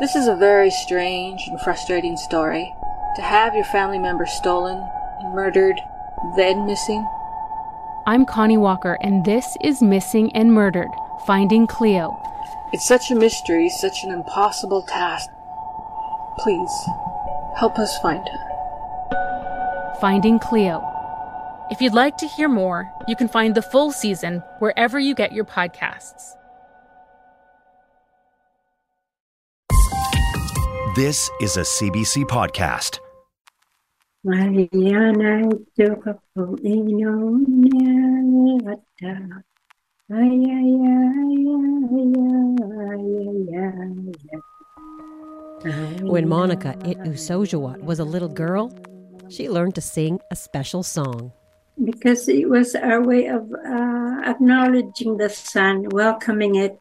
This is a very strange and frustrating story. To have your family member stolen, murdered, then missing. I'm Connie Walker, and this is Missing and Murdered Finding Cleo. It's such a mystery, such an impossible task. Please, help us find her. Finding Cleo. If you'd like to hear more, you can find the full season wherever you get your podcasts. This is a CBC podcast. Mariana joka po inyong niyata. Ay, ay, ay, ay, ay, ay, ay. When Monica Ittusardjuat was a little girl, she learned to sing a special song. Because it was our way of uh, acknowledging the sun, welcoming it,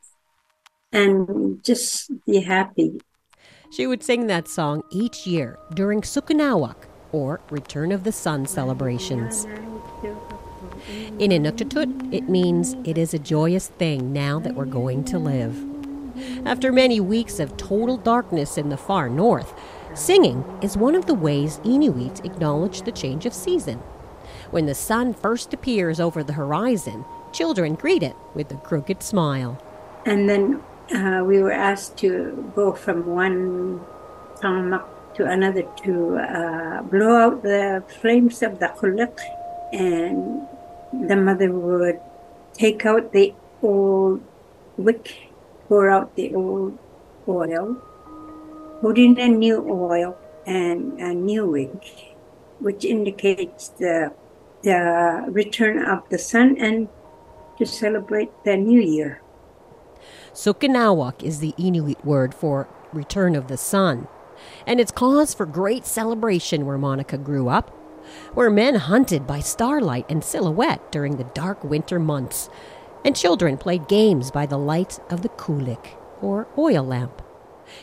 and just be happy. She would sing that song each year during Siqinnaaiut, or Return of the Sun celebrations. In Inuktitut, it means it is a joyous thing now that we're going to live. After many weeks of total darkness in the far north, singing is one of the ways Inuits acknowledge the change of season. When the sun first appears over the horizon, children greet it with a crooked smile. And then uh, we were asked to go from one tamak to another to uh, blow out the flames of the qulliq, and the mother would take out the old wick, pour out the old oil, put in a new oil and a new wick, which indicates the the return of the sun and to celebrate the new year. Siqinnaaiut is the Inuit word for return of the sun, and it's cause for great celebration where Monica grew up, where men hunted by starlight and silhouette during the dark winter months, and children played games by the light of the qulliq, or oil lamp.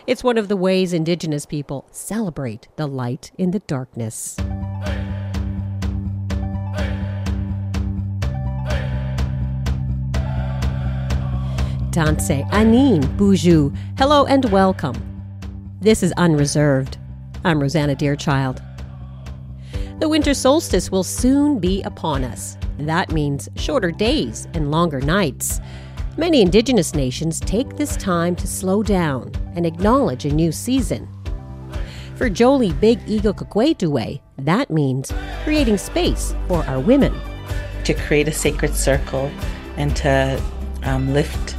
It's one of the ways Indigenous people celebrate the light in the darkness. Tanse, Anin, Buju, hello and welcome. This is Unreserved. I'm Rosanna Deerchild. The winter solstice will soon be upon us. That means shorter days and longer nights. Many indigenous nations take this time to slow down and acknowledge a new season. For Joely BigEagle-Kequahtooway, that means creating space for our women. To create a sacred circle and to um, lift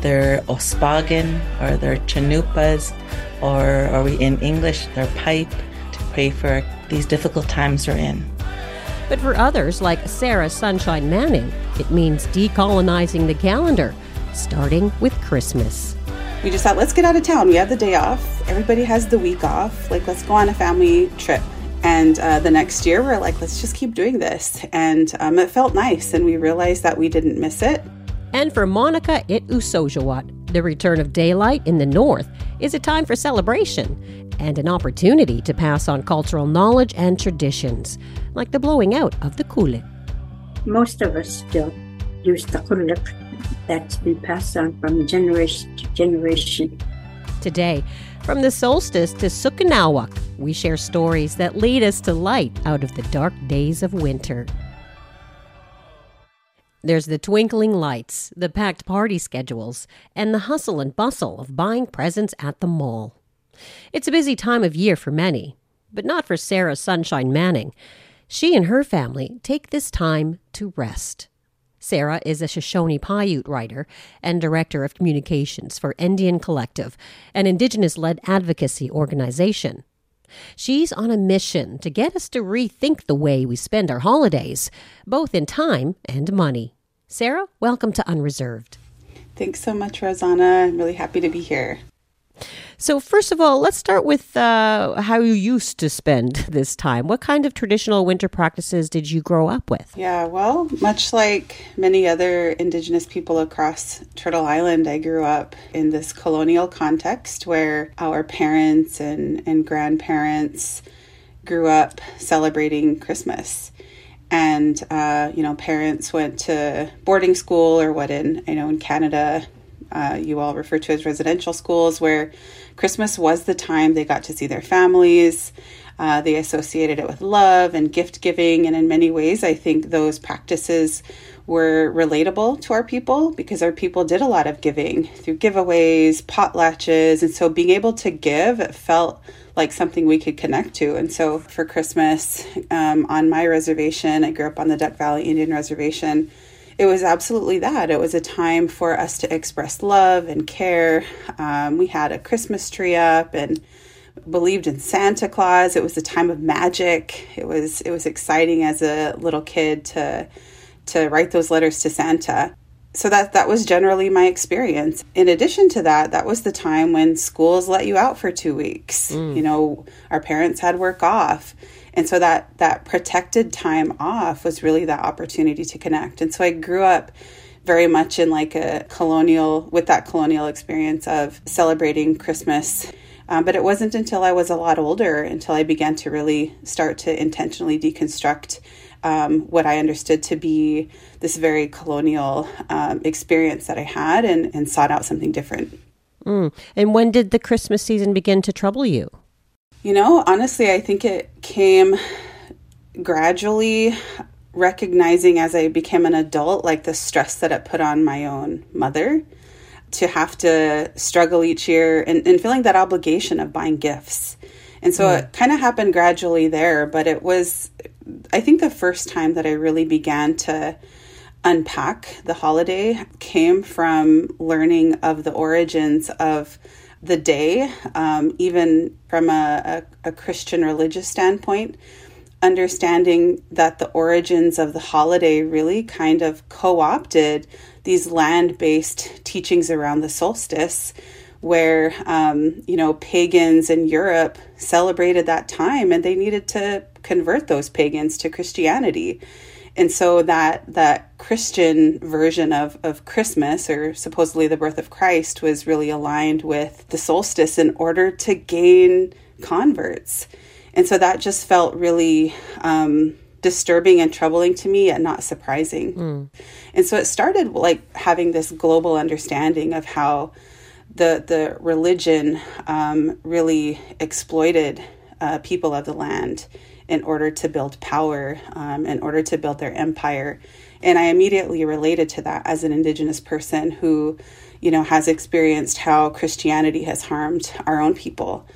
their ospagan or their chanupas, or, or we in English, their pipe, to pray for these difficult times we're in. But for others, like Sarah Sunshine Manning, it means decolonizing the calendar, starting with Christmas. We just thought, let's get out of town. We have the day off. Everybody has the week off. Like, let's go on a family trip. And uh, the next year, we're like, let's just keep doing this. And um, it felt nice. And we realized that we didn't miss it. And for Monica Ittusardjuat, the return of daylight in the north is a time for celebration and an opportunity to pass on cultural knowledge and traditions, like the blowing out of the qulliq. Most of us still use the qulliq that's been passed on from generation to generation. Today, from the solstice to Siqinnaaiut, we share stories that lead us to light out of the dark days of winter. There's the twinkling lights, the packed party schedules, and the hustle and bustle of buying presents at the mall. It's a busy time of year for many, but not for Sarah Sunshine Manning. She and her family take this time to rest. Sarah is a Shoshone Paiute writer and director of communications for NDN Collective, an indigenous led advocacy organization. She's on a mission to get us to rethink the way we spend our holidays, both in time and money. Sarah, welcome to Unreserved. Thanks so much, Rosanna. I'm really happy to be here. So, first of all, let's start with uh, how you used to spend this time. What kind of traditional winter practices did you grow up with? Yeah, well, much like many other Indigenous people across Turtle Island, I grew up in this colonial context where our parents and, and grandparents grew up celebrating Christmas. And, uh, you know, parents went to boarding school or what in, I know, in Canada uh, you all refer to as residential schools, where Christmas was the time they got to see their families. Uh, they associated it with love and gift giving, and in many ways, I think those practices were relatable to our people because our people did a lot of giving through giveaways, potlatches, and so being able to give felt like something we could connect to. And so for Christmas um, on my reservation, I grew up on the Duck Valley Indian Reservation. It was absolutely that. It was a time for us to express love and care. Um, we had a Christmas tree up and believed in Santa Claus. It was a time of magic. It was it was exciting as a little kid to to write those letters to Santa. So that that was generally my experience. In addition to that, that was the time when schools let you out for 2 weeks. Mm. You know, our parents had work off. And so that that protected time off was really that opportunity to connect. And so I grew up very much in like a colonial with that colonial experience of celebrating Christmas um, but it wasn't until I was a lot older until I began to really start to intentionally deconstruct um, what I understood to be this very colonial um, experience that I had and, and sought out something different. Mm. And when did the Christmas season begin to trouble you? You know, honestly, I think it came gradually recognizing as I became an adult, like the stress that it put on my own mother to have to struggle each year and, and feeling that obligation of buying gifts. And so mm. it kind of happened gradually there, but it was, I think, the first time that I really began to unpack the holiday came from learning of the origins of the day, um, even from a, a, a Christian religious standpoint understanding that the origins of the holiday really kind of co opted these land based teachings around the solstice where um, you know pagans in Europe celebrated that time and they needed to convert those pagans to Christianity. And so that that Christian version of, of Christmas or supposedly the birth of Christ was really aligned with the solstice in order to gain converts. And so that just felt really um, disturbing and troubling to me and not surprising. Mm. And so it started like having this global understanding of how the the religion um, really exploited uh, people of the land in order to build power, um, in order to build their empire. And I immediately related to that as an Indigenous person who, you know, has experienced how Christianity has harmed our own people.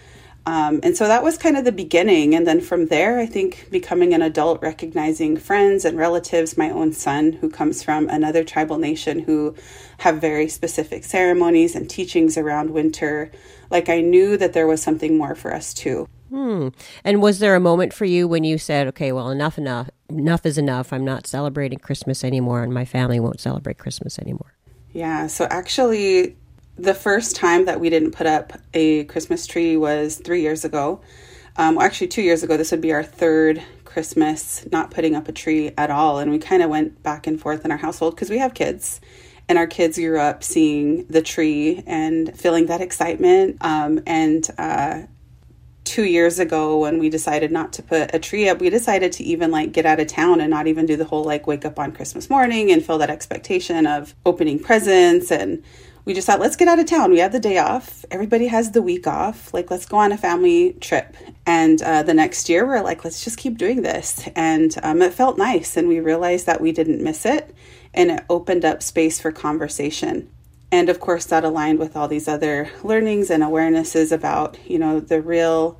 Um, and so that was kind of the beginning. And then from there, I think becoming an adult, recognizing friends and relatives, my own son, who comes from another tribal nation who have very specific ceremonies and teachings around winter. Like I knew that there was something more for us too. Hmm. And was there a moment for you when you said, okay, well, enough, enough, enough is enough. I'm not celebrating Christmas anymore, and my family won't celebrate Christmas anymore? Yeah. So actually, the first time that we didn't put up a Christmas tree was three years ago. Um, actually, two years ago. This would be our third Christmas not putting up a tree at all. And we kind of went back and forth in our household because we have kids. And our kids grew up seeing the tree and feeling that excitement. Um, and uh, two years ago, when we decided not to put a tree up, we decided to even like get out of town and not even do the whole like wake up on Christmas morning and feel that expectation of opening presents and we just thought, let's get out of town. We have the day off. Everybody has the week off. Like, let's go on a family trip. And uh, the next year, we're like, let's just keep doing this. And um, it felt nice. And we realized that we didn't miss it. And it opened up space for conversation. And of course, that aligned with all these other learnings and awarenesses about, you know, the real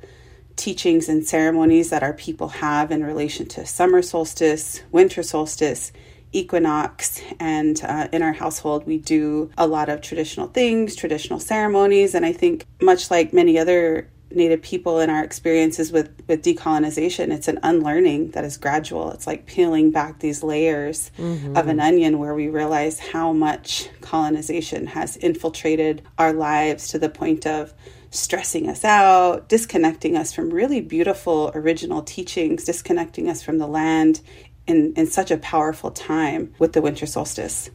teachings and ceremonies that our people have in relation to summer solstice, winter solstice, equinox. And uh, in our household, we do a lot of traditional things, traditional ceremonies. And I think, much like many other Native people and our experiences with, with decolonization, it's an unlearning that is gradual. It's like peeling back these layers mm-hmm. of an onion where we realize how much colonization has infiltrated our lives to the point of stressing us out, disconnecting us from really beautiful original teachings, disconnecting us from the land in, in such a powerful time with the winter solstice.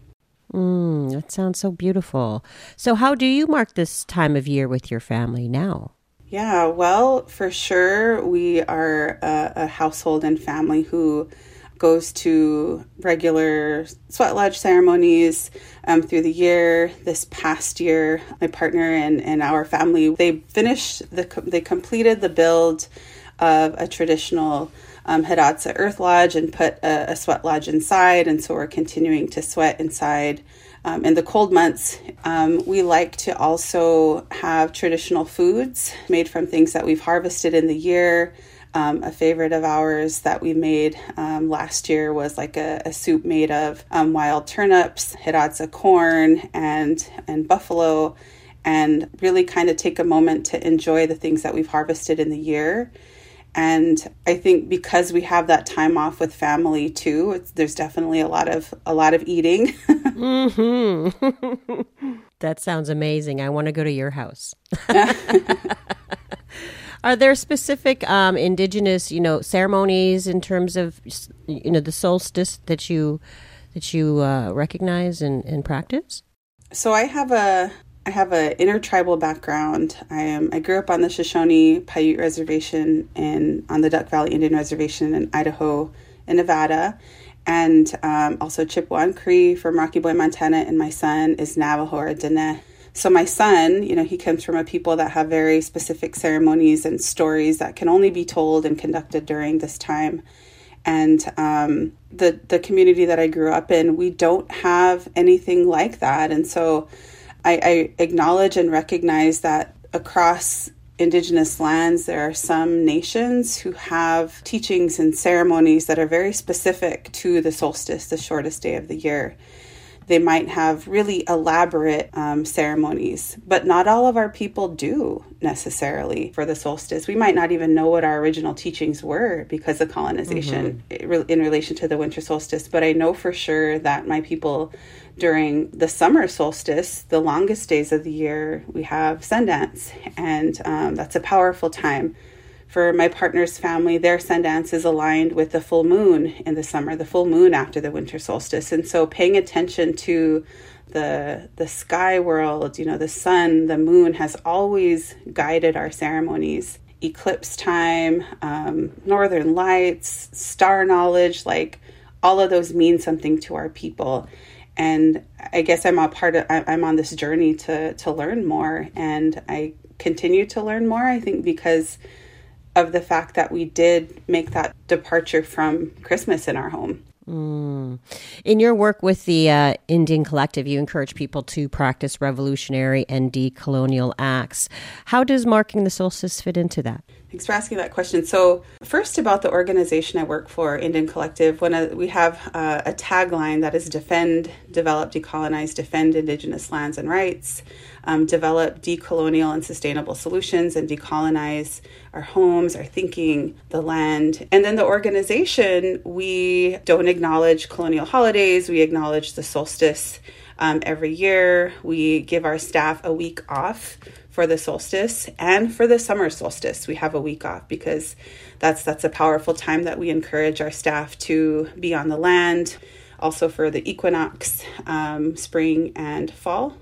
Mm, that sounds so beautiful. So, how do you mark this time of year with your family now? Yeah, well, for sure, we are a, a household and family who goes to regular sweat lodge ceremonies um, through the year. This past year, my partner and, and our family they finished the they completed the build of a traditional um, Hidatsa Earth Lodge and put a, a, sweat lodge inside. And so we're continuing to sweat inside. Um, in the cold months, um, we like to also have traditional foods made from things that we've harvested in the year. Um, a favorite of ours that we made um, last year was like a, a soup made of um, wild turnips, hidatsa corn, and and buffalo, and really kind of take a moment to enjoy the things that we've harvested in the year and i think because we have that time off with family too there's definitely a lot of a lot of eating. Mm-hmm. that sounds amazing. I want to go to your house. Are there specific um, indigenous you know ceremonies in terms of you know the solstice that you that you uh, recognize and, and practice? So i have a I have an intertribal background. I am I grew up on the Shoshone Paiute Reservation and on the Duck Valley Indian Reservation in Idaho and Nevada, and um, also Chippewa and Cree from Rocky Boy, Montana. And my son is Navajo or Dene. So my son, you know, he comes from a people that have very specific ceremonies and stories that can only be told and conducted during this time. And um, the the community that I grew up in, we don't have anything like that, and so I, I acknowledge and recognize that across indigenous lands, there are some nations who have teachings and ceremonies that are very specific to the solstice, the shortest day of the year. They might have really elaborate um, ceremonies, but not all of our people do necessarily for the solstice. We might not even know what our original teachings were because of colonization mm-hmm. in relation to the winter solstice. But I know for sure that my people during the summer solstice, the longest days of the year, we have Sundance, and um, that's a powerful time. For my partner's family, their Sundance is aligned with the full moon in the summer, the full moon after the winter solstice. And so paying attention to the the sky world, you know, the sun, the moon has always guided our ceremonies. Eclipse time, um, northern lights, star knowledge, like all of those mean something to our people and I guess I'm a part of I'm on this journey to to learn more and I continue to learn more I think because of the fact that we did make that departure from Christmas in our home. Mm. In your work with the uh, NDN Collective, you encourage people to practice revolutionary and decolonial acts. How does marking the solstice fit into that? Thanks for asking that question. So, first about the organization I work for, NDN Collective, when we have uh, a tagline that is defend, develop, decolonize, defend Indigenous lands and rights, um, develop decolonial and sustainable solutions, and decolonize our homes, our thinking, the land. And then the organization, we don't acknowledge colonial holidays, we acknowledge the solstice. Um, every year, we give our staff a week off for the solstice and for the summer solstice we have a week off because that's that's a powerful time that we encourage our staff to be on the land also for the equinox um, spring and fall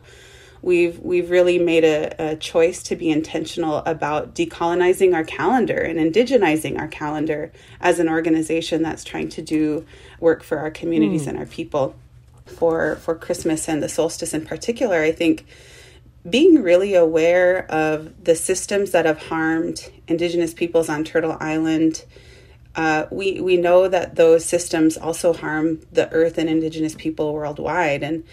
we've we've really made a, a, choice to be intentional about decolonizing our calendar and indigenizing our calendar as an organization that's trying to do work for our communities mm. and our people for for Christmas and the solstice in particular I think being really aware of the systems that have harmed Indigenous peoples on Turtle Island. Uh, we we know that those systems also harm the Earth and Indigenous people worldwide, and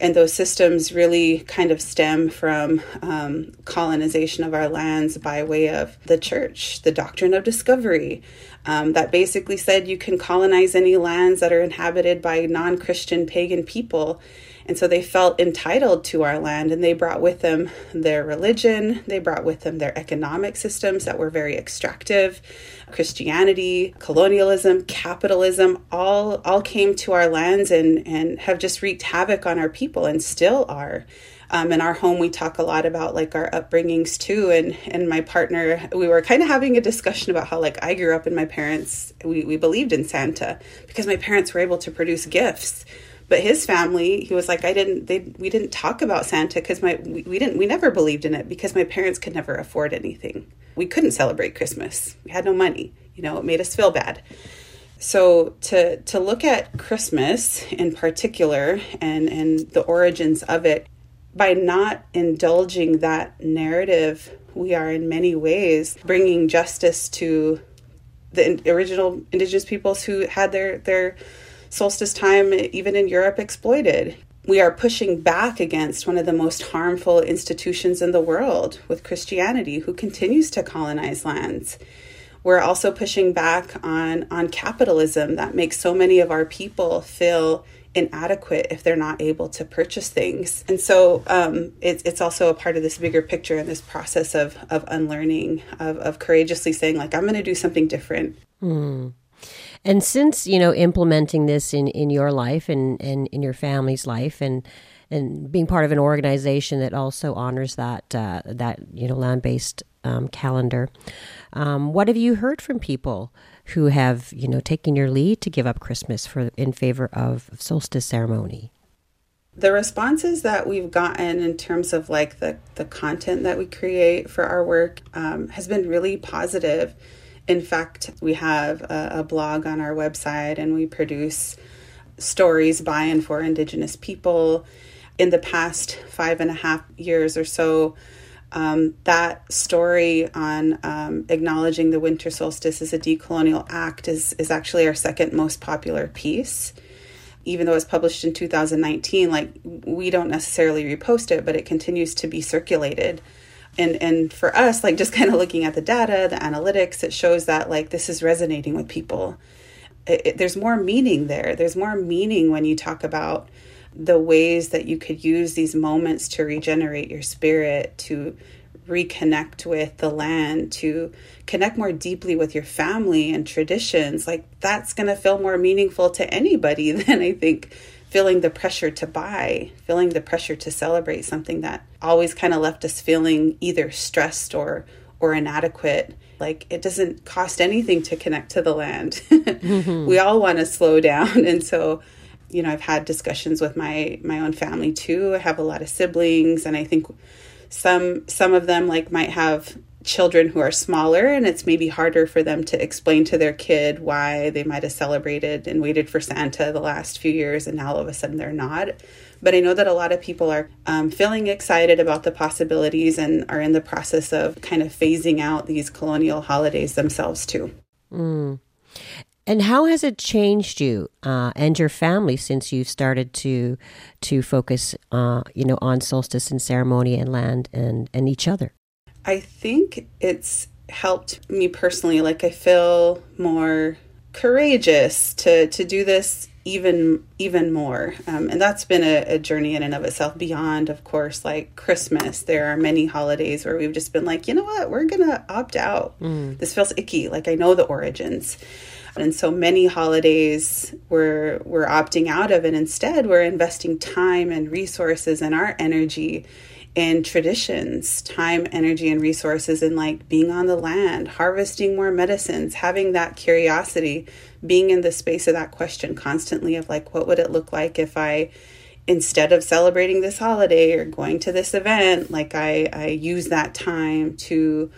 and those systems really kind of stem from um, colonization of our lands by way of the church, the doctrine of discovery, um, that basically said you can colonize any lands that are inhabited by non-Christian pagan people and so they felt entitled to our land and they brought with them their religion, they brought with them their economic systems that were very extractive. Christianity, colonialism, capitalism all all came to our lands and and have just wreaked havoc on our people and still are. Um, in our home, we talk a lot about like our upbringings too. And and my partner, we were kind of having a discussion about how like I grew up and my parents, we, we believed in Santa because my parents were able to produce gifts but his family he was like i didn't they we didn't talk about santa because my we, we didn't we never believed in it because my parents could never afford anything. We couldn't celebrate christmas. We had no money you know it made us feel bad. So to to look at Christmas in particular and and the origins of it by not indulging that narrative, we are in many ways bringing justice to the original indigenous peoples who had their their solstice time even in Europe exploited. We are pushing back against one of the most harmful institutions in the world with Christianity who continues to colonize lands we're also pushing back on on capitalism that makes so many of our people feel inadequate if they're not able to purchase things. And so um, it's, it's also a part of this bigger picture and this process of, of unlearning, of, of courageously saying, like, I'm going to do something different. Mm. And since, you know, implementing this in, in your life and, and in your family's life and and being part of an organization that also honors that uh, that you know land based um, calendar. Um, what have you heard from people who have, you know, taken your lead to give up Christmas for in favor of solstice ceremony? The responses that we've gotten in terms of like the, the content that we create for our work um, has been really positive. In fact, we have a, a blog on our website and we produce stories by and for Indigenous people. In the past five and a half years or so, um, that story on um, acknowledging the winter solstice as a decolonial act is, is actually our second most popular piece. Even though it was published in 2019, like we don't necessarily repost it, but it continues to be circulated. And and for us, like just kind of looking at the data, the analytics, it shows that like this is resonating with people. It, it, there's more meaning there. There's more meaning when you talk about the ways that you could use these moments to regenerate your spirit, to reconnect with the land, to connect more deeply with your family and traditions, like that's going to feel more meaningful to anybody than I think feeling the pressure to buy, feeling the pressure to celebrate something that always kind of left us feeling either stressed or or inadequate. Like it doesn't cost anything to connect to the land. mm-hmm. We all want to slow down and so you know, I've had discussions with my my own family too. I have a lot of siblings and I think some some of them like might have children who are smaller and it's maybe harder for them to explain to their kid why they might have celebrated and waited for Santa the last few years and now all of a sudden they're not. But I know that a lot of people are um, feeling excited about the possibilities and are in the process of kind of phasing out these colonial holidays themselves too. Mm. And how has it changed you uh, and your family since you've started to to focus, uh, you know, on solstice and ceremony and land and and each other? I think it's helped me personally. Like I feel more courageous to to do this even even more. Um, and that's been a, a, journey in and of itself beyond of course like christmas. There are many holidays where we've just been like you know what? We're gonna opt out. Mm. this feels icky. Like i know the origins. And so many holidays we're we're opting out of and instead we're investing time and resources and our energy in traditions, time, energy, and resources in like being on the land, harvesting more medicines, having that curiosity, being in the space of that question constantly of like, what would it look like if I, instead of celebrating this holiday or going to this event, like I, I use that time to,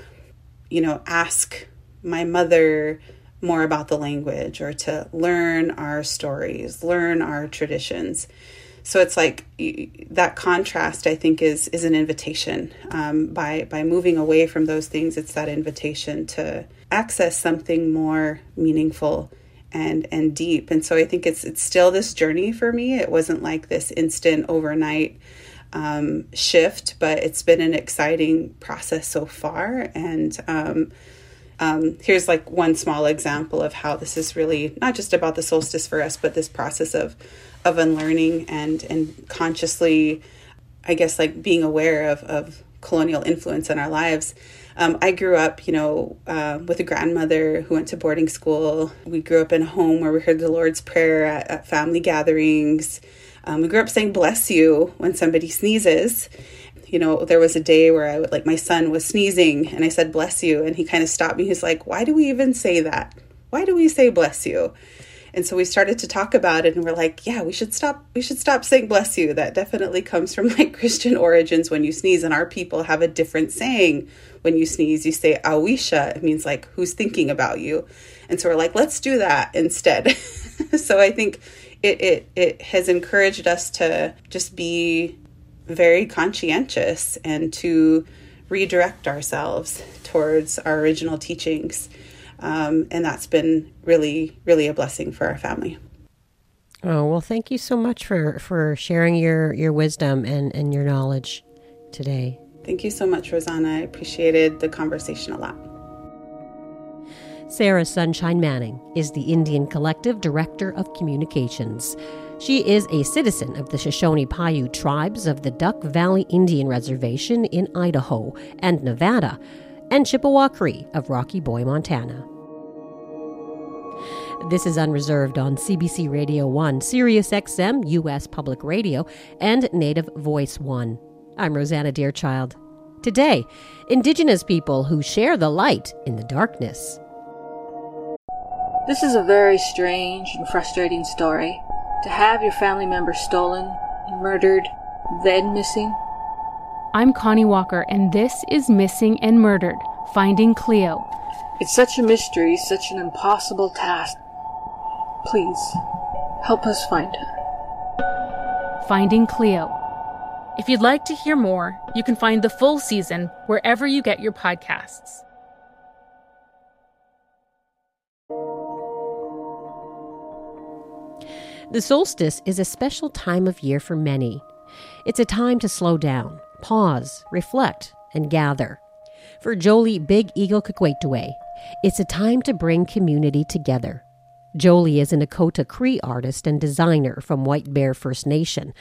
you know, ask my mother more about the language or to learn our stories, learn our traditions. So it's like that contrast. I think is is an invitation. Um, by by moving away from those things, it's that invitation to access something more meaningful and and deep. And so I think it's it's still this journey for me. It wasn't like this instant overnight um, shift, but it's been an exciting process so far. And um, um, here's like one small example of how this is really not just about the solstice for us, but this process of of unlearning and and consciously, I guess, like being aware of of colonial influence in our lives. Um, I grew up, you know, uh, with a grandmother who went to boarding school. We grew up in a home where we heard the Lord's Prayer at, at family gatherings. Um, we grew up saying "Bless you" when somebody sneezes you know, there was a day where I would like my son was sneezing and I said, bless you. And he kind of stopped me. He's like, why do we even say that? Why do we say bless you? And so we started to talk about it and we're like, yeah, we should stop we should stop saying bless you. That definitely comes from like Christian origins when you sneeze and our people have a different saying when you sneeze. You say awisha, it means like who's thinking about you. And so we're like, let's do that instead. so I think it, it it has encouraged us to just be very conscientious and to redirect ourselves towards our original teachings. Um, and that's been really, really a blessing for our family. Oh, well, thank you so much for, for sharing your, your wisdom and, and your knowledge today. Thank you so much, Rosanna. I appreciated the conversation a lot. Sarah Sunshine Manning is the NDN Collective Director of Communications. She is a citizen of the Shoshone Paiute tribes of the Duck Valley Indian Reservation in Idaho and Nevada, and Chippewa Cree of Rocky Boy, Montana. This is Unreserved on CBC Radio 1, Sirius XM, U.S. Public Radio, and Native Voice 1. I'm Rosanna Deerchild. Today, Indigenous people who share the light in the darkness. This is a very strange and frustrating story. To have your family member stolen, murdered, then missing? I'm Connie Walker, and this is Missing and Murdered Finding Cleo. It's such a mystery, such an impossible task. Please, help us find her. Finding Cleo. If you'd like to hear more, you can find the full season wherever you get your podcasts. The solstice is a special time of year for many. It's a time to slow down, pause, reflect, and gather. For Joely BigEagle-Kequahtooway, it's a time to bring community together. Joely is an Nakota Cree artist and designer from White Bear First Nation,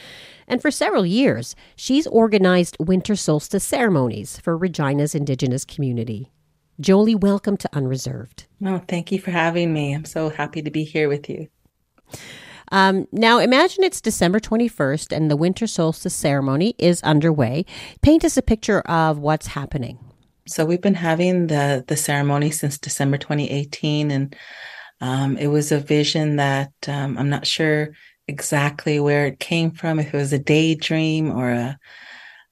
and for several years, she's organized winter solstice ceremonies for Regina's Indigenous community. Joely, welcome to Unreserved. Oh, thank you for having me. I'm so happy to be here with you. Um, now, imagine it's December 21st and the winter solstice ceremony is underway. Paint us a picture of what's happening. So, we've been having the, the ceremony since December 2018, and um, it was a vision that um, I'm not sure exactly where it came from, if it was a daydream or a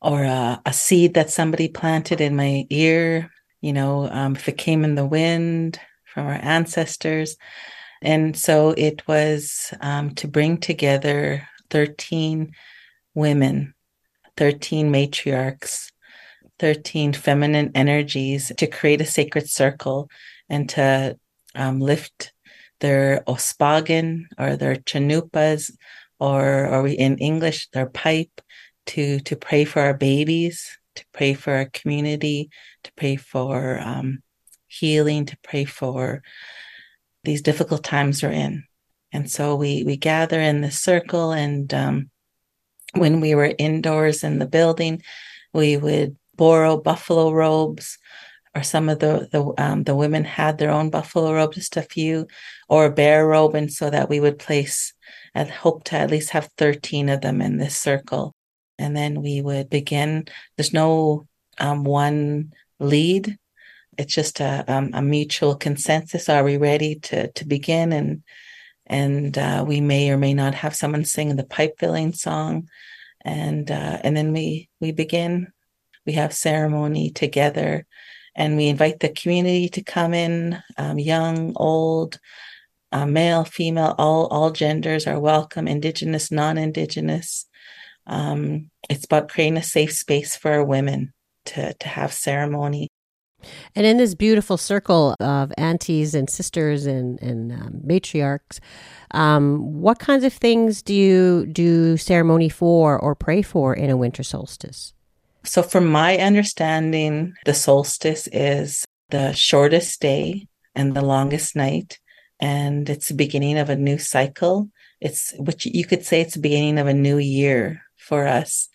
or a, a seed that somebody planted in my ear, you know, um, if it came in the wind from our ancestors. And so it was um, to bring together 13 women, 13 matriarchs, 13 feminine energies to create a sacred circle and to um, lift their ospagen or their chanupas or or we in English their pipe to to pray for our babies, to pray for our community, to pray for um, healing, to pray for these difficult times we're in. And so we we gather in the circle, and um, when we were indoors in the building, we would borrow buffalo robes, or some of the the um, the women had their own buffalo robe, just a few, or a bear robe, and so that we would place and hope to at least have thirteen of them in this circle, and then we would begin. There's no um, one lead it's just a, um, a mutual consensus. Are we ready to to begin? And and uh, we may or may not have someone sing the pipe filling song, and uh, and then we we begin. We have ceremony together, and we invite the community to come in, um, young, old, uh, male, female, all all genders are welcome. Indigenous, non-indigenous. Um, it's about creating a safe space for women to to have ceremony and in this beautiful circle of aunties and sisters and, and um, matriarchs, um, what kinds of things do you do ceremony for or pray for in a winter solstice? So, from my understanding, the solstice is the shortest day and the longest night, and it's the beginning of a new cycle. It's which you could say it's the beginning of a new year for us.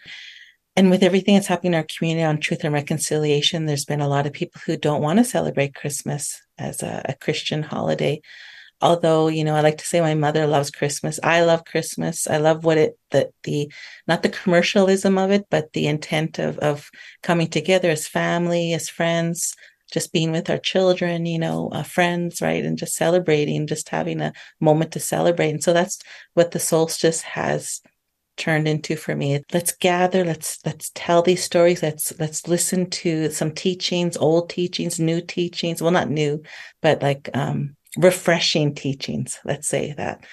And with everything that's happening in our community on truth and reconciliation, there's been a lot of people who don't want to celebrate Christmas as a, a Christian holiday. Although, you know, I like to say my mother loves Christmas. I love Christmas. I love what it, the, the, not the commercialism of it, but the intent of, of coming together as family, as friends, just being with our children, you know, uh, friends, right? And just celebrating, just having a moment to celebrate. And so that's what the solstice has turned into for me. Let's gather, let's let's tell these stories. Let's let's listen to some teachings, old teachings, new teachings. Well, not new, but like um refreshing teachings, let's say that.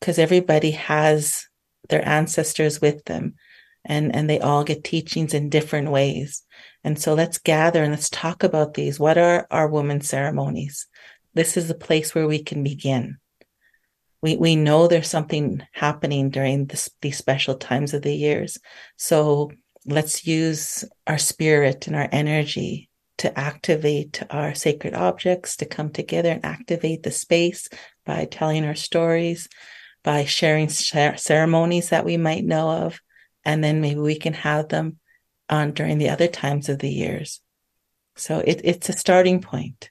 Because everybody has their ancestors with them and and they all get teachings in different ways. And so let's gather and let's talk about these. What are our women's ceremonies? This is the place where we can begin. We, we know there's something happening during this, these special times of the years. So let's use our spirit and our energy to activate our sacred objects, to come together and activate the space by telling our stories, by sharing ceremonies that we might know of. And then maybe we can have them on during the other times of the years. So it, it's a starting point.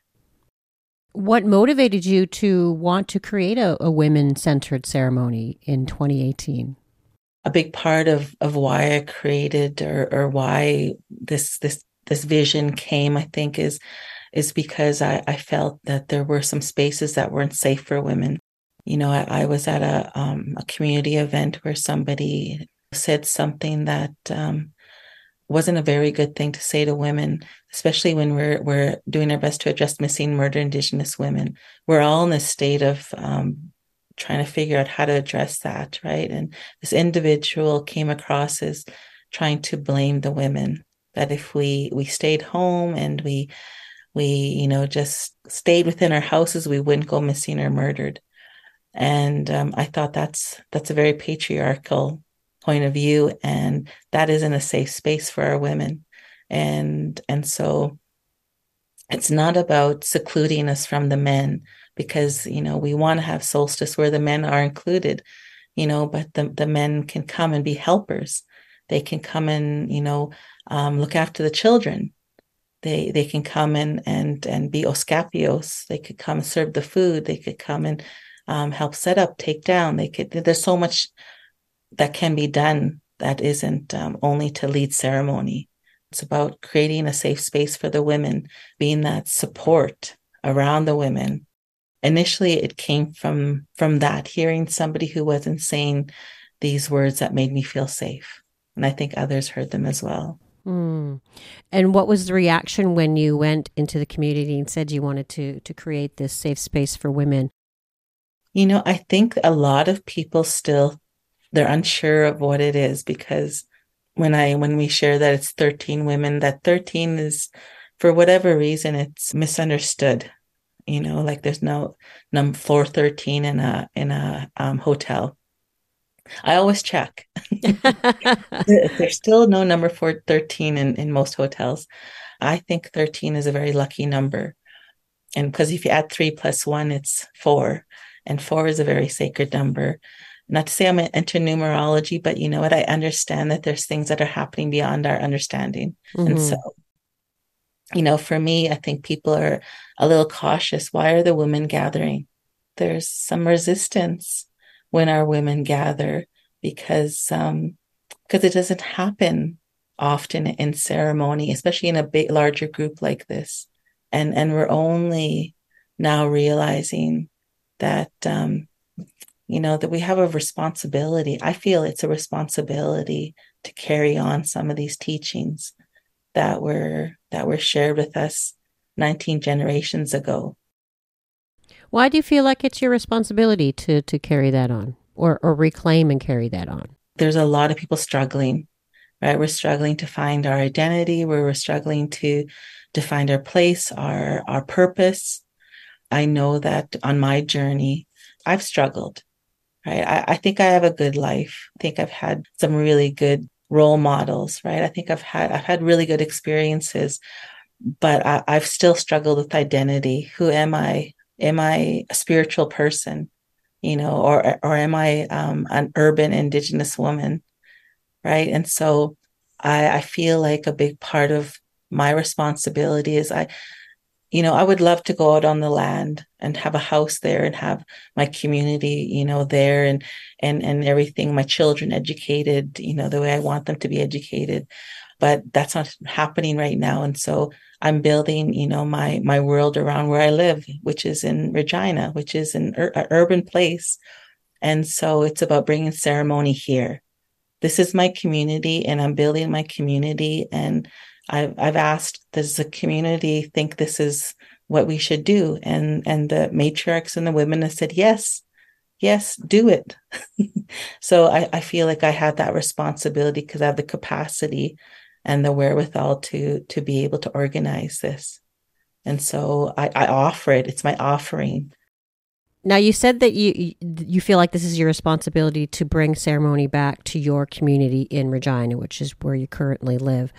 What motivated you to want to create a, a women centered ceremony in 2018? A big part of, of why I created or, or why this this this vision came, I think, is is because I, I felt that there were some spaces that weren't safe for women. You know, I, I was at a um, a community event where somebody said something that um, wasn't a very good thing to say to women, especially when we're we're doing our best to address missing murder Indigenous women. We're all in a state of um, trying to figure out how to address that, right? And this individual came across as trying to blame the women that if we we stayed home and we we you know just stayed within our houses, we wouldn't go missing or murdered. And um, I thought that's that's a very patriarchal point of view and that isn't a safe space for our women. And and so it's not about secluding us from the men because you know we want to have solstice where the men are included you know but the, the men can come and be helpers. They can come and you know um, look after the children. They they can come and and and be oskapios they could come and serve the food. They could come and um, help set up take down. They could there's so much that can be done that isn't um, only to lead ceremony. It's about creating a safe space for the women, being that support around the women. Initially, it came from from that hearing somebody who wasn't saying these words that made me feel safe, and I think others heard them as well. Mm. And what was the reaction when you went into the community and said you wanted to to create this safe space for women? You know, I think a lot of people still they're unsure of what it is because when I when we share that it's 13 women, that 13 is for whatever reason it's misunderstood. You know, like there's no number floor 13 in a in a um, hotel. I always check. there's still no number for 13 in, in most hotels. I think 13 is a very lucky number. And because if you add three plus one, it's four. And four is a very sacred number not to say I'm into numerology, but you know what? I understand that there's things that are happening beyond our understanding. Mm-hmm. And so, you know, for me, I think people are a little cautious. Why are the women gathering? There's some resistance when our women gather because um because it doesn't happen often in ceremony, especially in a big larger group like this. And and we're only now realizing that um you know that we have a responsibility. I feel it's a responsibility to carry on some of these teachings that were that were shared with us 19 generations ago. Why do you feel like it's your responsibility to to carry that on or or reclaim and carry that on? There's a lot of people struggling right? We're struggling to find our identity. Where we're struggling to to find our place our our purpose. I know that on my journey i've struggled right? I, I think I have a good life. I think I've had some really good role models, right? I think I've had I've had really good experiences, but I, I've still struggled with identity. Who am I? Am I a spiritual person? You know, or or am I um, an urban indigenous woman? Right. And so I, I feel like a big part of my responsibility is I you know, I would love to go out on the land and have a house there and have my community, you know, there and and and everything, my children educated, you know, the way I want them to be educated. but that's not happening right now. And so I'm building, you know, my my world around where I live, which is in Regina, which is an ur- urban place. And so it's about bringing ceremony here. This is my community, and I'm building my community. And I've I've asked, does the community think this is what we should do? And and the matriarchs and the women have said yes yes, do it. so I, I feel like I had that responsibility because I have the capacity and the wherewithal to to be able to organize this. And so I, I offer it. It's my offering. Now you said that you you feel like this is your responsibility to bring ceremony back to your community in Regina, which is where you currently live.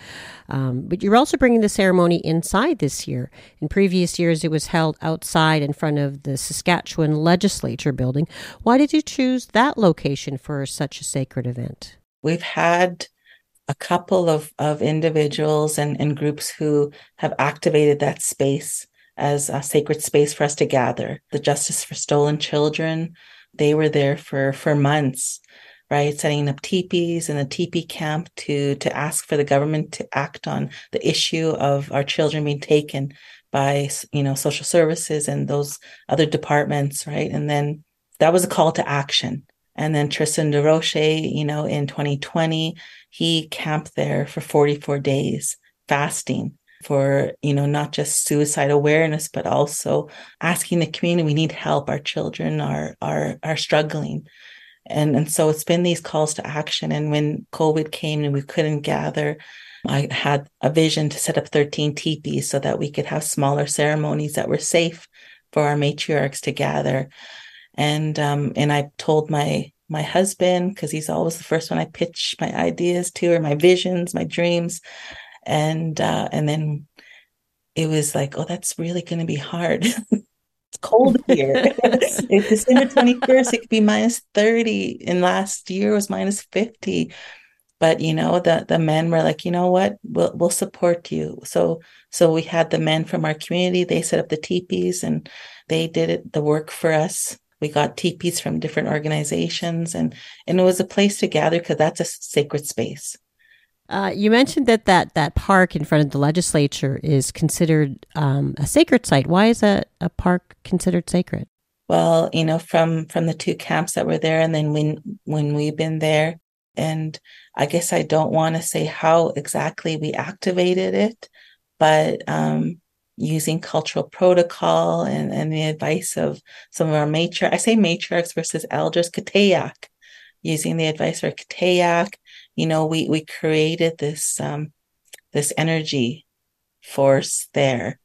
Um, but you're also bringing the ceremony inside this year. In previous years, it was held outside in front of the Saskatchewan Legislature building. Why did you choose that location for such a sacred event? We've had a couple of, of individuals and, and groups who have activated that space as a sacred space for us to gather. The Justice for Stolen Children, they were there for, for months, right? Setting up teepees in a teepee camp to, to ask for the government to act on the issue of our children being taken by, you know, social services and those other departments, right? And then that was a call to action. And then Tristen Durocher, you know, in 2020, he camped there for 44 days fasting for you know not just suicide awareness but also asking the community we need help. Our children are are are struggling. And and so it's been these calls to action. And when covid came and we couldn't gather i had a vision to set up 13 teepees so that we could have smaller ceremonies that were safe for our matriarchs to gather. And um and i told my my husband because he's always the first one i pitch my ideas to or my visions my dreams and uh, and then it was like, oh, that's really going to be hard. it's cold here. it's December 21st, it could be minus 30. And last year was minus 50. But you know, the the men were like, you know what, we'll we'll support you. So so we had the men from our community, they set up the teepees and they did it the work for us. We got teepees from different organizations and and it was a place to gather because that's a sacred space. Uh, you mentioned that, that that park in front of the legislature is considered um, a sacred site. Why is that a park considered sacred? Well, you know, from from the two camps that were there, and then when when we've been there, and I guess I don't want to say how exactly we activated it, but um, using cultural protocol and, and the advice of some of our matriarchs. I say matriarchs versus elders, Katayak, using the advice of Katayak you know, we we created this um, this energy force there.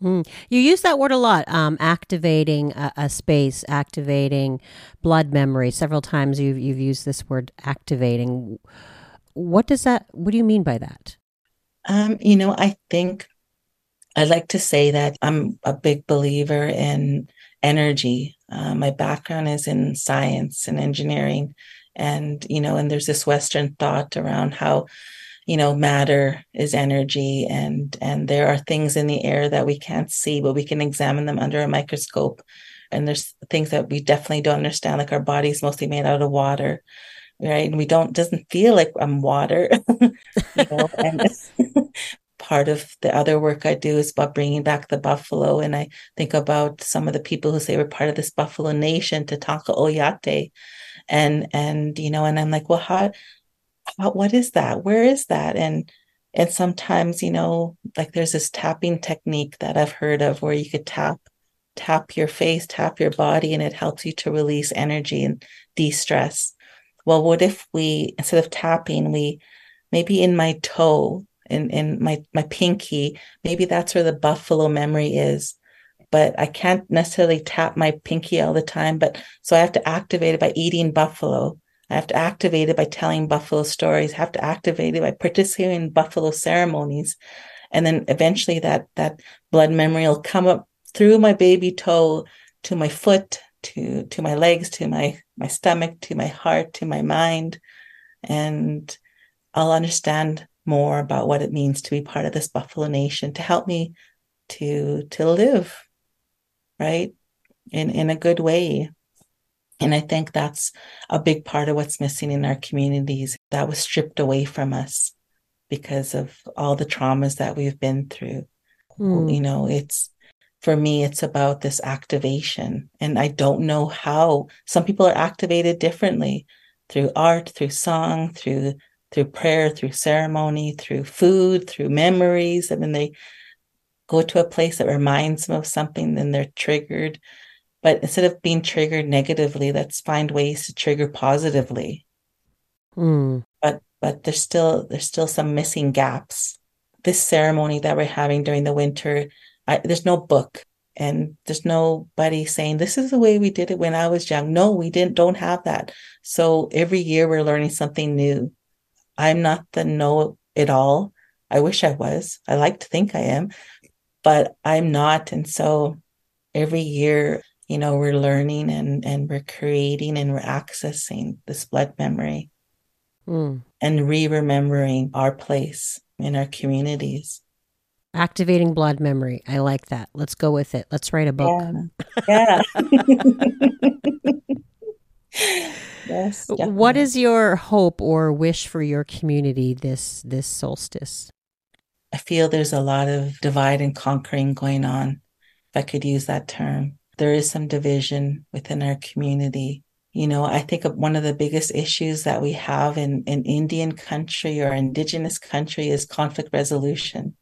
Mm. You use that word a lot, um, activating a, a, space, activating blood memory. Several times you've you've used this word activating. What does that? What do you mean by that? Um, you know, I think I like to say that I'm a big believer in energy. Uh, my background is in science and engineering, and you know and there's this western thought around how you know matter is energy and and there are things in the air that we can't see but we can examine them under a microscope. And there's things that we definitely don't understand like our body's mostly made out of water right? And we don't doesn't feel like i'm water you know and part of the other work i do is about bringing back the buffalo. And i think about some of the people who say we're part of this buffalo nation tatanka oyate. And and you know and i'm like well how, how what is that? Where is that? And and sometimes you know like there's this tapping technique that i've heard of where you could tap tap your face tap your body and it helps you to release energy and de-stress. Well what if we instead of tapping we maybe in my toe in in my my pinky maybe that's where the buffalo memory is but I can't necessarily tap my pinky all the time. But so I have to activate it by eating buffalo. I have to activate it by telling buffalo stories. I have to activate it by participating in buffalo ceremonies. And then eventually that, that blood memory will come up through my baby toe to my foot, to, to my legs, to my, my stomach, to my heart, to my mind. And I'll understand more about what it means to be part of this Buffalo Nation to help me to, to live right? In in a good way. And I think that's a big part of what's missing in our communities that was stripped away from us because of all the traumas that we've been through. Mm. You know, it's for me, it's about this activation. And I don't know how some people are activated differently through art, through song, through through prayer, through ceremony, through food, through memories. I mean, they go to a place that reminds them of something, then they're triggered. But instead of being triggered negatively, let's find ways to trigger positively. Mm. But but there's still there's still some missing gaps. This ceremony that we're having during the winter, I, there's no book and there's nobody saying this is the way we did it when I was young. No, we didn't don't have that. So every year we're learning something new. I'm not the know it all. I wish I was. I like to think I am, but I'm not. And so every year, you know, we're learning and, and we're creating and we're accessing this blood memory Mm. and re remembering our place in our communities. Activating blood memory. I like that. Let's go with it. Let's write a book. Yeah. yes. Definitely. is your hope or wish for your community this this solstice? I feel there's a lot of divide and conquering going on, if I could use that term. There is some division within our community. You know, I think one of the biggest issues that we have in, in Indian country or indigenous country is conflict resolution.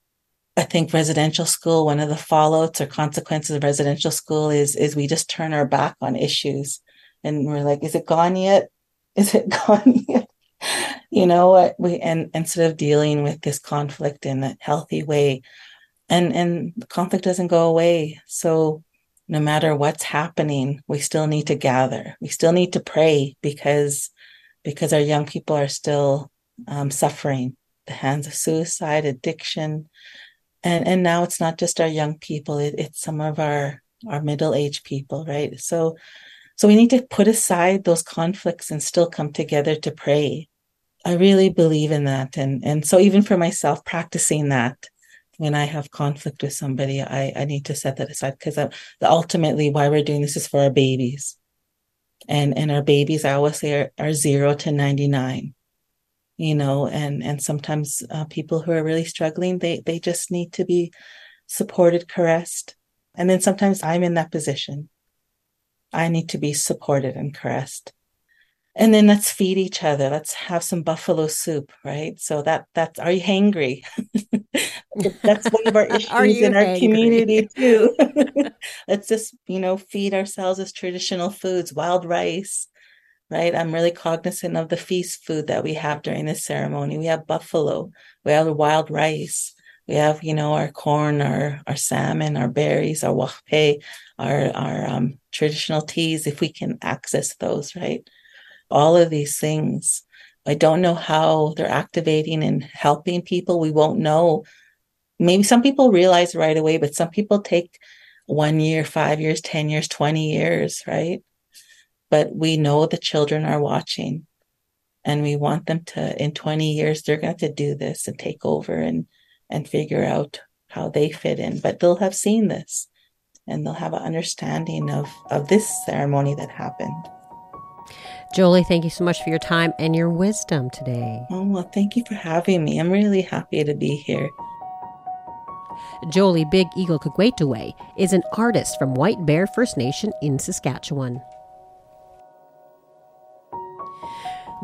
I think residential school, one of the fallouts or consequences of residential school is is we just turn our back on issues and we're like, is it gone yet? Is it gone yet? you know what? We and instead of dealing with this conflict in a healthy way and and the conflict doesn't go away. So no matter what's happening we still need to gather. We still need to pray because because our young people are still um, suffering the hands of suicide addiction. And and now it's not just our young people. It, it's some of our our middle-aged people right? So so we need to put aside those conflicts and still come together to pray I really believe in that. And, and so even for myself, practicing that when I have conflict with somebody, I, I need to set that aside because ultimately why we're doing this is for our babies. And, and our babies, I always say are, are zero to 99, you know, and, and sometimes uh, people who are really struggling, they, they just need to be supported, caressed. And then sometimes I'm in that position. I need to be supported and caressed. And then let's feed each other. Let's have some buffalo soup right? So that that's are you hangry? That's one of our issues in our hangry? community too. Let's just you know feed ourselves as traditional foods wild rice right? I'm really cognizant of the feast food that we have during this ceremony. We have buffalo we have wild rice we have you know our corn our our salmon our berries our wakpe our our um, traditional teas if we can access those right all of these things. I don't know how they're activating and helping people. We won't know. Maybe some people realize right away, but some people take one year, five years, 10 years, 20 years, right? But we know the children are watching and we want them to, in 20 years, they're going to, to do this and take over and, and figure out how they fit in. But they'll have seen this and they'll have an understanding of, of this ceremony that happened. Joely, thank you so much for your time and your wisdom today. Oh, well, thank you for having me. I'm really happy to be here. Joely BigEagle-Kequahtooway is an artist from White Bear First Nation in Saskatchewan.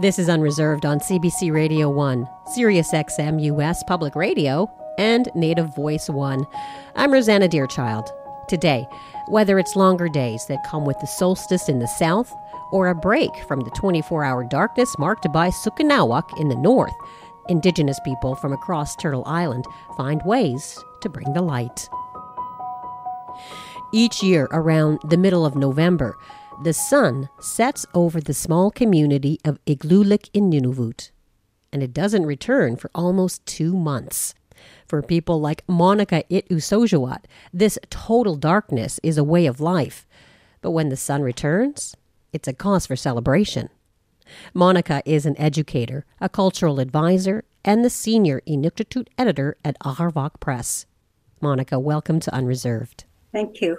This is Unreserved on CBC Radio 1, Sirius XM US Public Radio, and Native Voice 1. I'm Rosanna Deerchild. Today, whether it's longer days that come with the solstice in the south or a break from the 24 hour darkness marked by Siqinnaaiut in the north, Indigenous people from across Turtle Island find ways to bring the light. Each year, around the middle of November, the sun sets over the small community of Igloolik in Nunavut, and it doesn't return for almost two months. For people like Monica It this total darkness is a way of life. But when the sun returns, it's a cause for celebration. Monica is an educator, a cultural advisor, and the senior Inuktitut editor at Arvaaq Press. Monica, welcome to Unreserved. Thank you.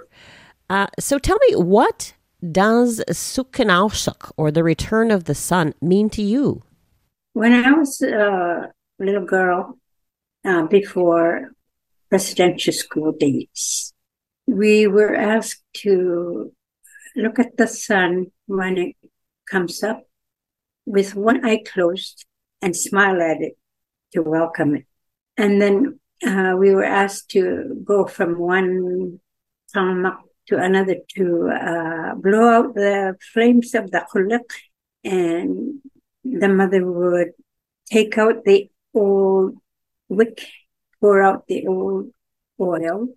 Uh, so tell me, what does Siqinnaaiut, or the return of the sun, mean to you? When I was a little girl, uh, before residential school days. We were asked to look at the sun when it comes up with one eye closed and smile at it to welcome it. And then uh, we were asked to go from one tamak to another to uh, blow out the flames of the qulliq and the mother would take out the old wick, pour out the old oil,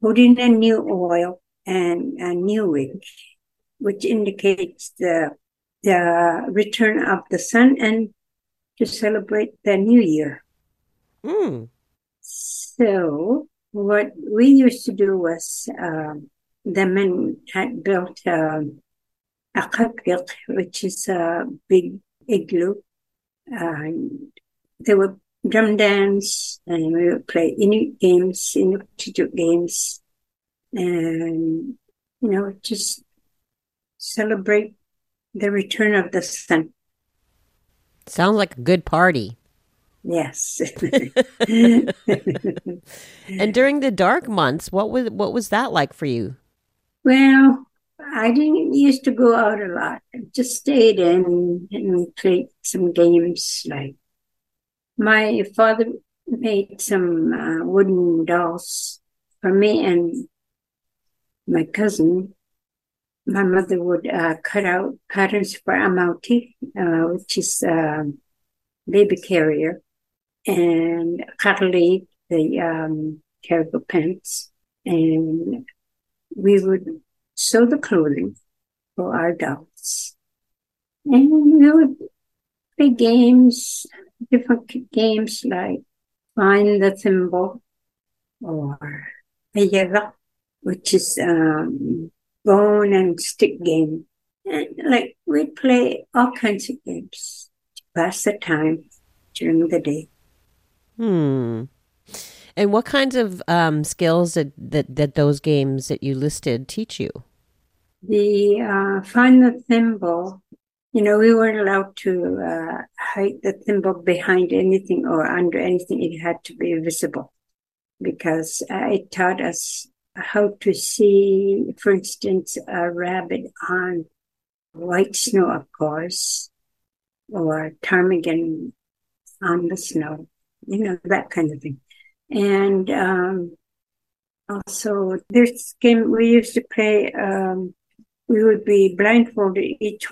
put in a new oil and a new wick, which indicates the the return of the sun and to celebrate the new year. Mm. So what we used to do was um, the men had built um, a qaggiq, which is a big igloo. Uh, there were drum dance and we would play Inuit games, Inuit games, and you know, just celebrate the return of the sun. Sounds like a good party. Yes. and during the dark months, what was what was that like for you? Well, I didn't used to go out a lot. I just stayed in and played some games. Like my father made some uh, wooden dolls for me and my cousin. My mother would uh, cut out patterns for amauti, uh, which is a baby carrier, and Karli, the um, cargo pants, and we would sew the clothing for our dolls. And we would play games, different games like find the thimble or ayera, which is um, bone and stick game. And like we'd play all kinds of games to pass the time during the day. Hmm. And what kinds of um, skills that, that, that those games that you listed teach you? The uh, find the thimble. You know, we weren't allowed to uh, hide the thimble behind anything or under anything. It had to be visible because uh, it taught us how to see, for instance, a rabbit on white snow, of course, or a ptarmigan on the snow you know, that kind of thing. And um, also, this game we used to play, um, we would be blindfolded, each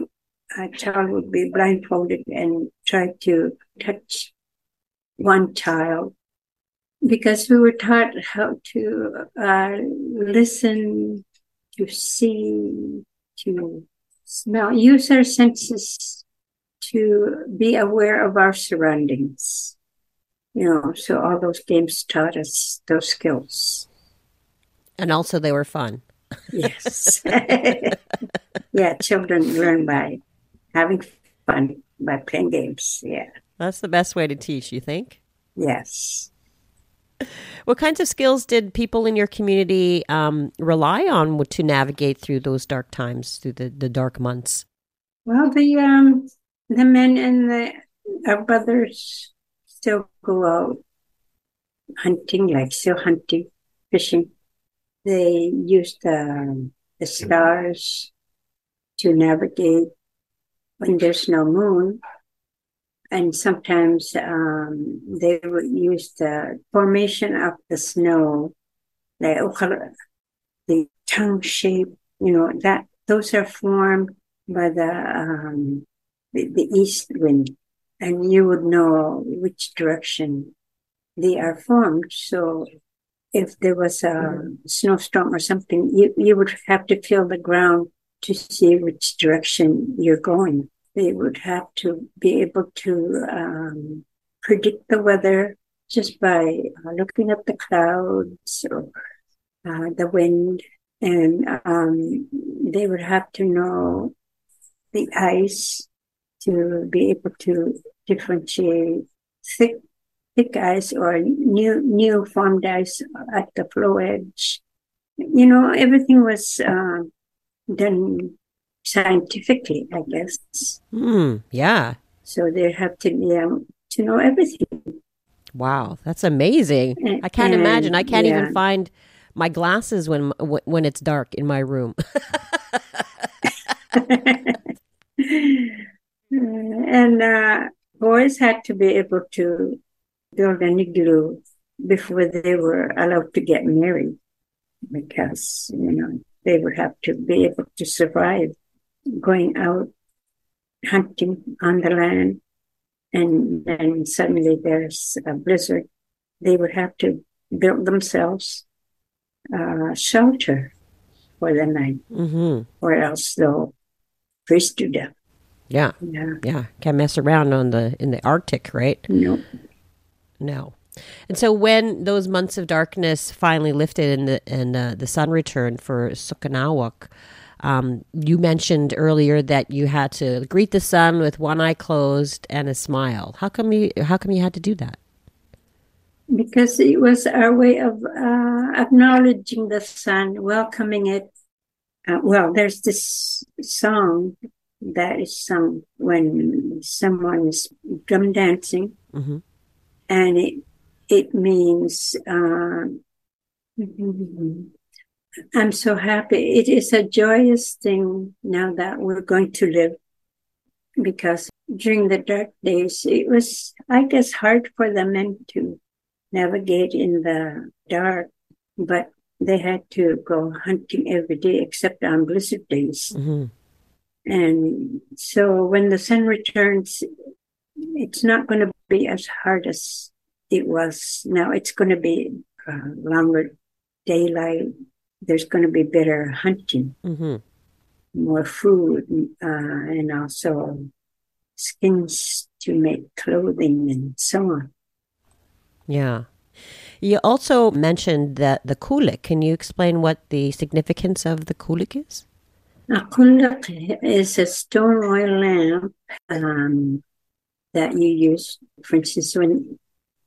uh, child would be blindfolded and try to touch one child because we were taught how to uh, listen, to see, to smell, use our senses to be aware of our surroundings you know, so all those games taught us those skills. And also they were fun. yes. yeah, children learn by having fun by playing games. Yeah. That's the best way to teach, you think? Yes. What kinds of skills did people in your community um, rely on to navigate through those dark times, through the, the dark months? Well, the um, the men and the our brothers still go out hunting, like still hunting, fishing. They use the, the stars to navigate when there's no moon. And sometimes um, they would use the formation of the snow, like the tongue shape, you know, that those are formed by the um, the, the east wind and you would know which direction they are formed. So if there was a snowstorm or something, you, you would have to feel the ground to see which direction you're going. They would have to be able to um, predict the weather just by uh, looking at the clouds or uh, the wind. And um, they would have to know the ice to be able to differentiate thick, thick ice or new, new formed ice at the flow edge. You know, everything was uh, done scientifically, I guess. Hmm. yeah. So they have to be able to know everything. Wow, that's amazing. And- I can't and, imagine. I can't yeah. even find my glasses when when it's dark in my room. and uh, boys had to be able to build an igloo before they were allowed to get married because, you know, they would have to be able to survive going out hunting on the land and then suddenly there's a blizzard. They would have to build themselves uh, shelter for the night hmm or else they'll freeze to death. Yeah, Yeah. yeah. Can't mess around on the in the Arctic, right? No. No. And so when those months of darkness finally lifted and the and uh, the sun returned for Siqinnaaiut, um, you mentioned earlier that you had to greet the sun with one eye closed and a smile. How come you How come you had to do that? because it was our way of uh, acknowledging the sun, welcoming it. Uh, well, there's this song that is some when someone is drum dancing, Mhm. and it it means uh, I'm so happy. It is a joyous thing now that we're going to live because during the dark days, it was, I guess, hard for the men to navigate in the dark, but they had to go hunting every day except on blizzard days. hmm And so when the sun returns, it's not going to be as hard as it was. Now it's going to be uh, longer daylight. There's going to be better hunting, hmm more food, uh, and also skins to make clothing and so on. Yeah. You also mentioned that the qulliq. Can you explain what the significance of the qulliq is? A qulliq is a stone oil lamp um, that you use. For instance, when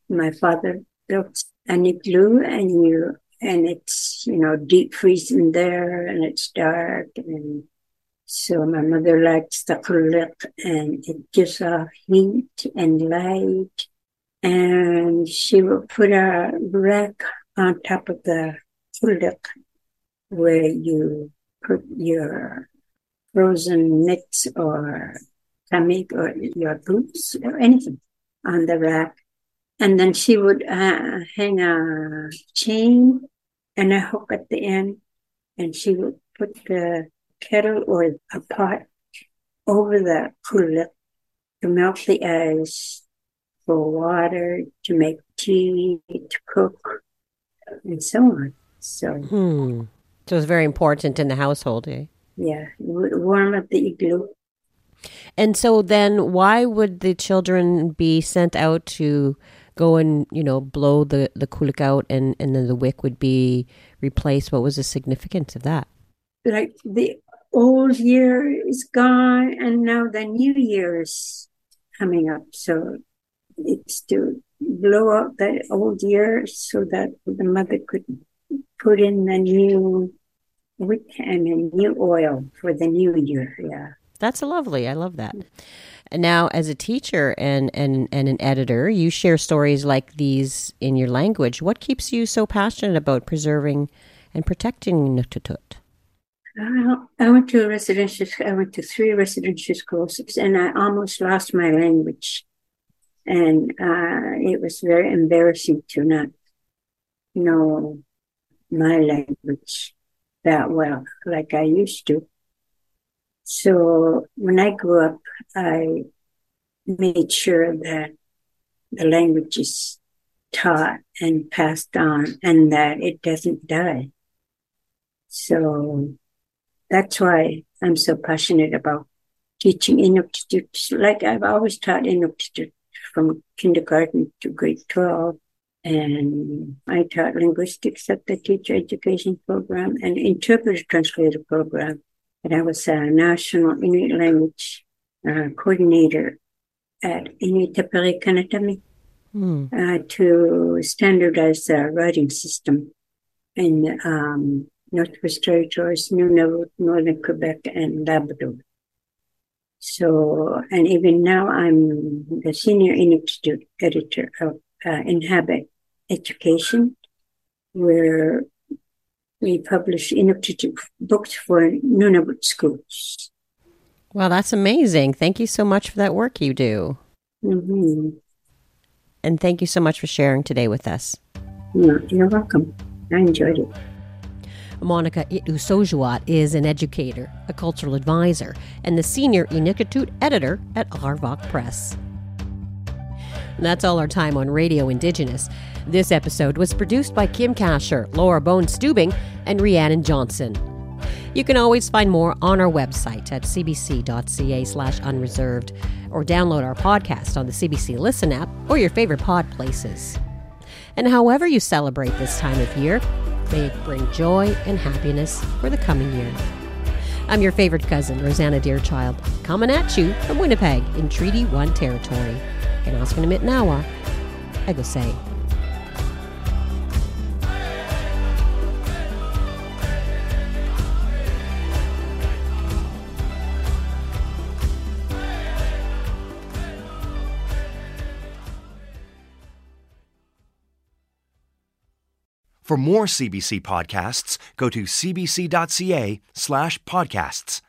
my father built an igloo and you and it's you know deep freezing there and it's dark and so my mother likes the qulliq and it gives off heat and light and she will put a rack on top of the qulliq where you put your frozen mix or kamik or your boots or anything on the rack. And then she would uh, hang a chain and a hook at the end, and she would put the kettle or a pot over the qulliq to melt the ice for water, to make tea, to cook, and so on. So, Hmm. So it's very important in the household, eh? yeah, warm up the igloo. And so then why would the children be sent out to go and, you know, blow the, the qulliq out and, and then the wick would be replaced? What was the significance of that? like the old year is gone and now the new year is coming up. So it's to blow out the old year so that the mother could put in the new wick and a new oil for the new year. Yeah. That's lovely. I love that. And now, as a teacher and, and, and an editor, you share stories like these in your language. What keeps you so passionate about preserving and protecting Inuktitut? Uh, I went to a residential, I went to three residential schools and I almost lost my language. And uh, it was very embarrassing to not know my language that well, like I used to. So when I grew up, I made sure that the language is taught and passed on and that it doesn't die. So that's why I'm so passionate about teaching Inuktitut. Like I've always taught Inuktitut from kindergarten to grade 12. And I taught linguistics at the teacher education program and interpreter translator program. And I was a national Inuit language uh, coordinator at Inuit Tapiriit Kanatami Hmm. uh, to standardize the writing system in um, Northwest Territories, Nunavut, Northern Quebec, and Labrador. So, and even now I'm the senior Inuktitut editor of uh, inhabit education, where we publish innovative books for Nunavut schools. Well, that's amazing. Thank you so much for that work you do. Mm-hmm. And thank you so much for sharing today with us. You're welcome. I enjoyed it. Monica Ittusardjuat is an educator, a cultural advisor, and the senior Inuktitut editor at Arvaaq Press. That's all our time on Radio Indigenous. This episode was produced by Kim Kaschor, Laura Bone Stubing, and Rhiannon Johnson. You can always find more on our website at cbc.ca slash unreserved or download our podcast on the CBC Listen app or your favorite pod places. And however you celebrate this time of year, may it bring joy and happiness for the coming year. I'm your favorite cousin, Rosanna Deerchild, coming at you from Winnipeg in Treaty 1 territory. And Oscar Nawa, I go say. For more CBC podcasts, go to cbc.ca slash podcasts.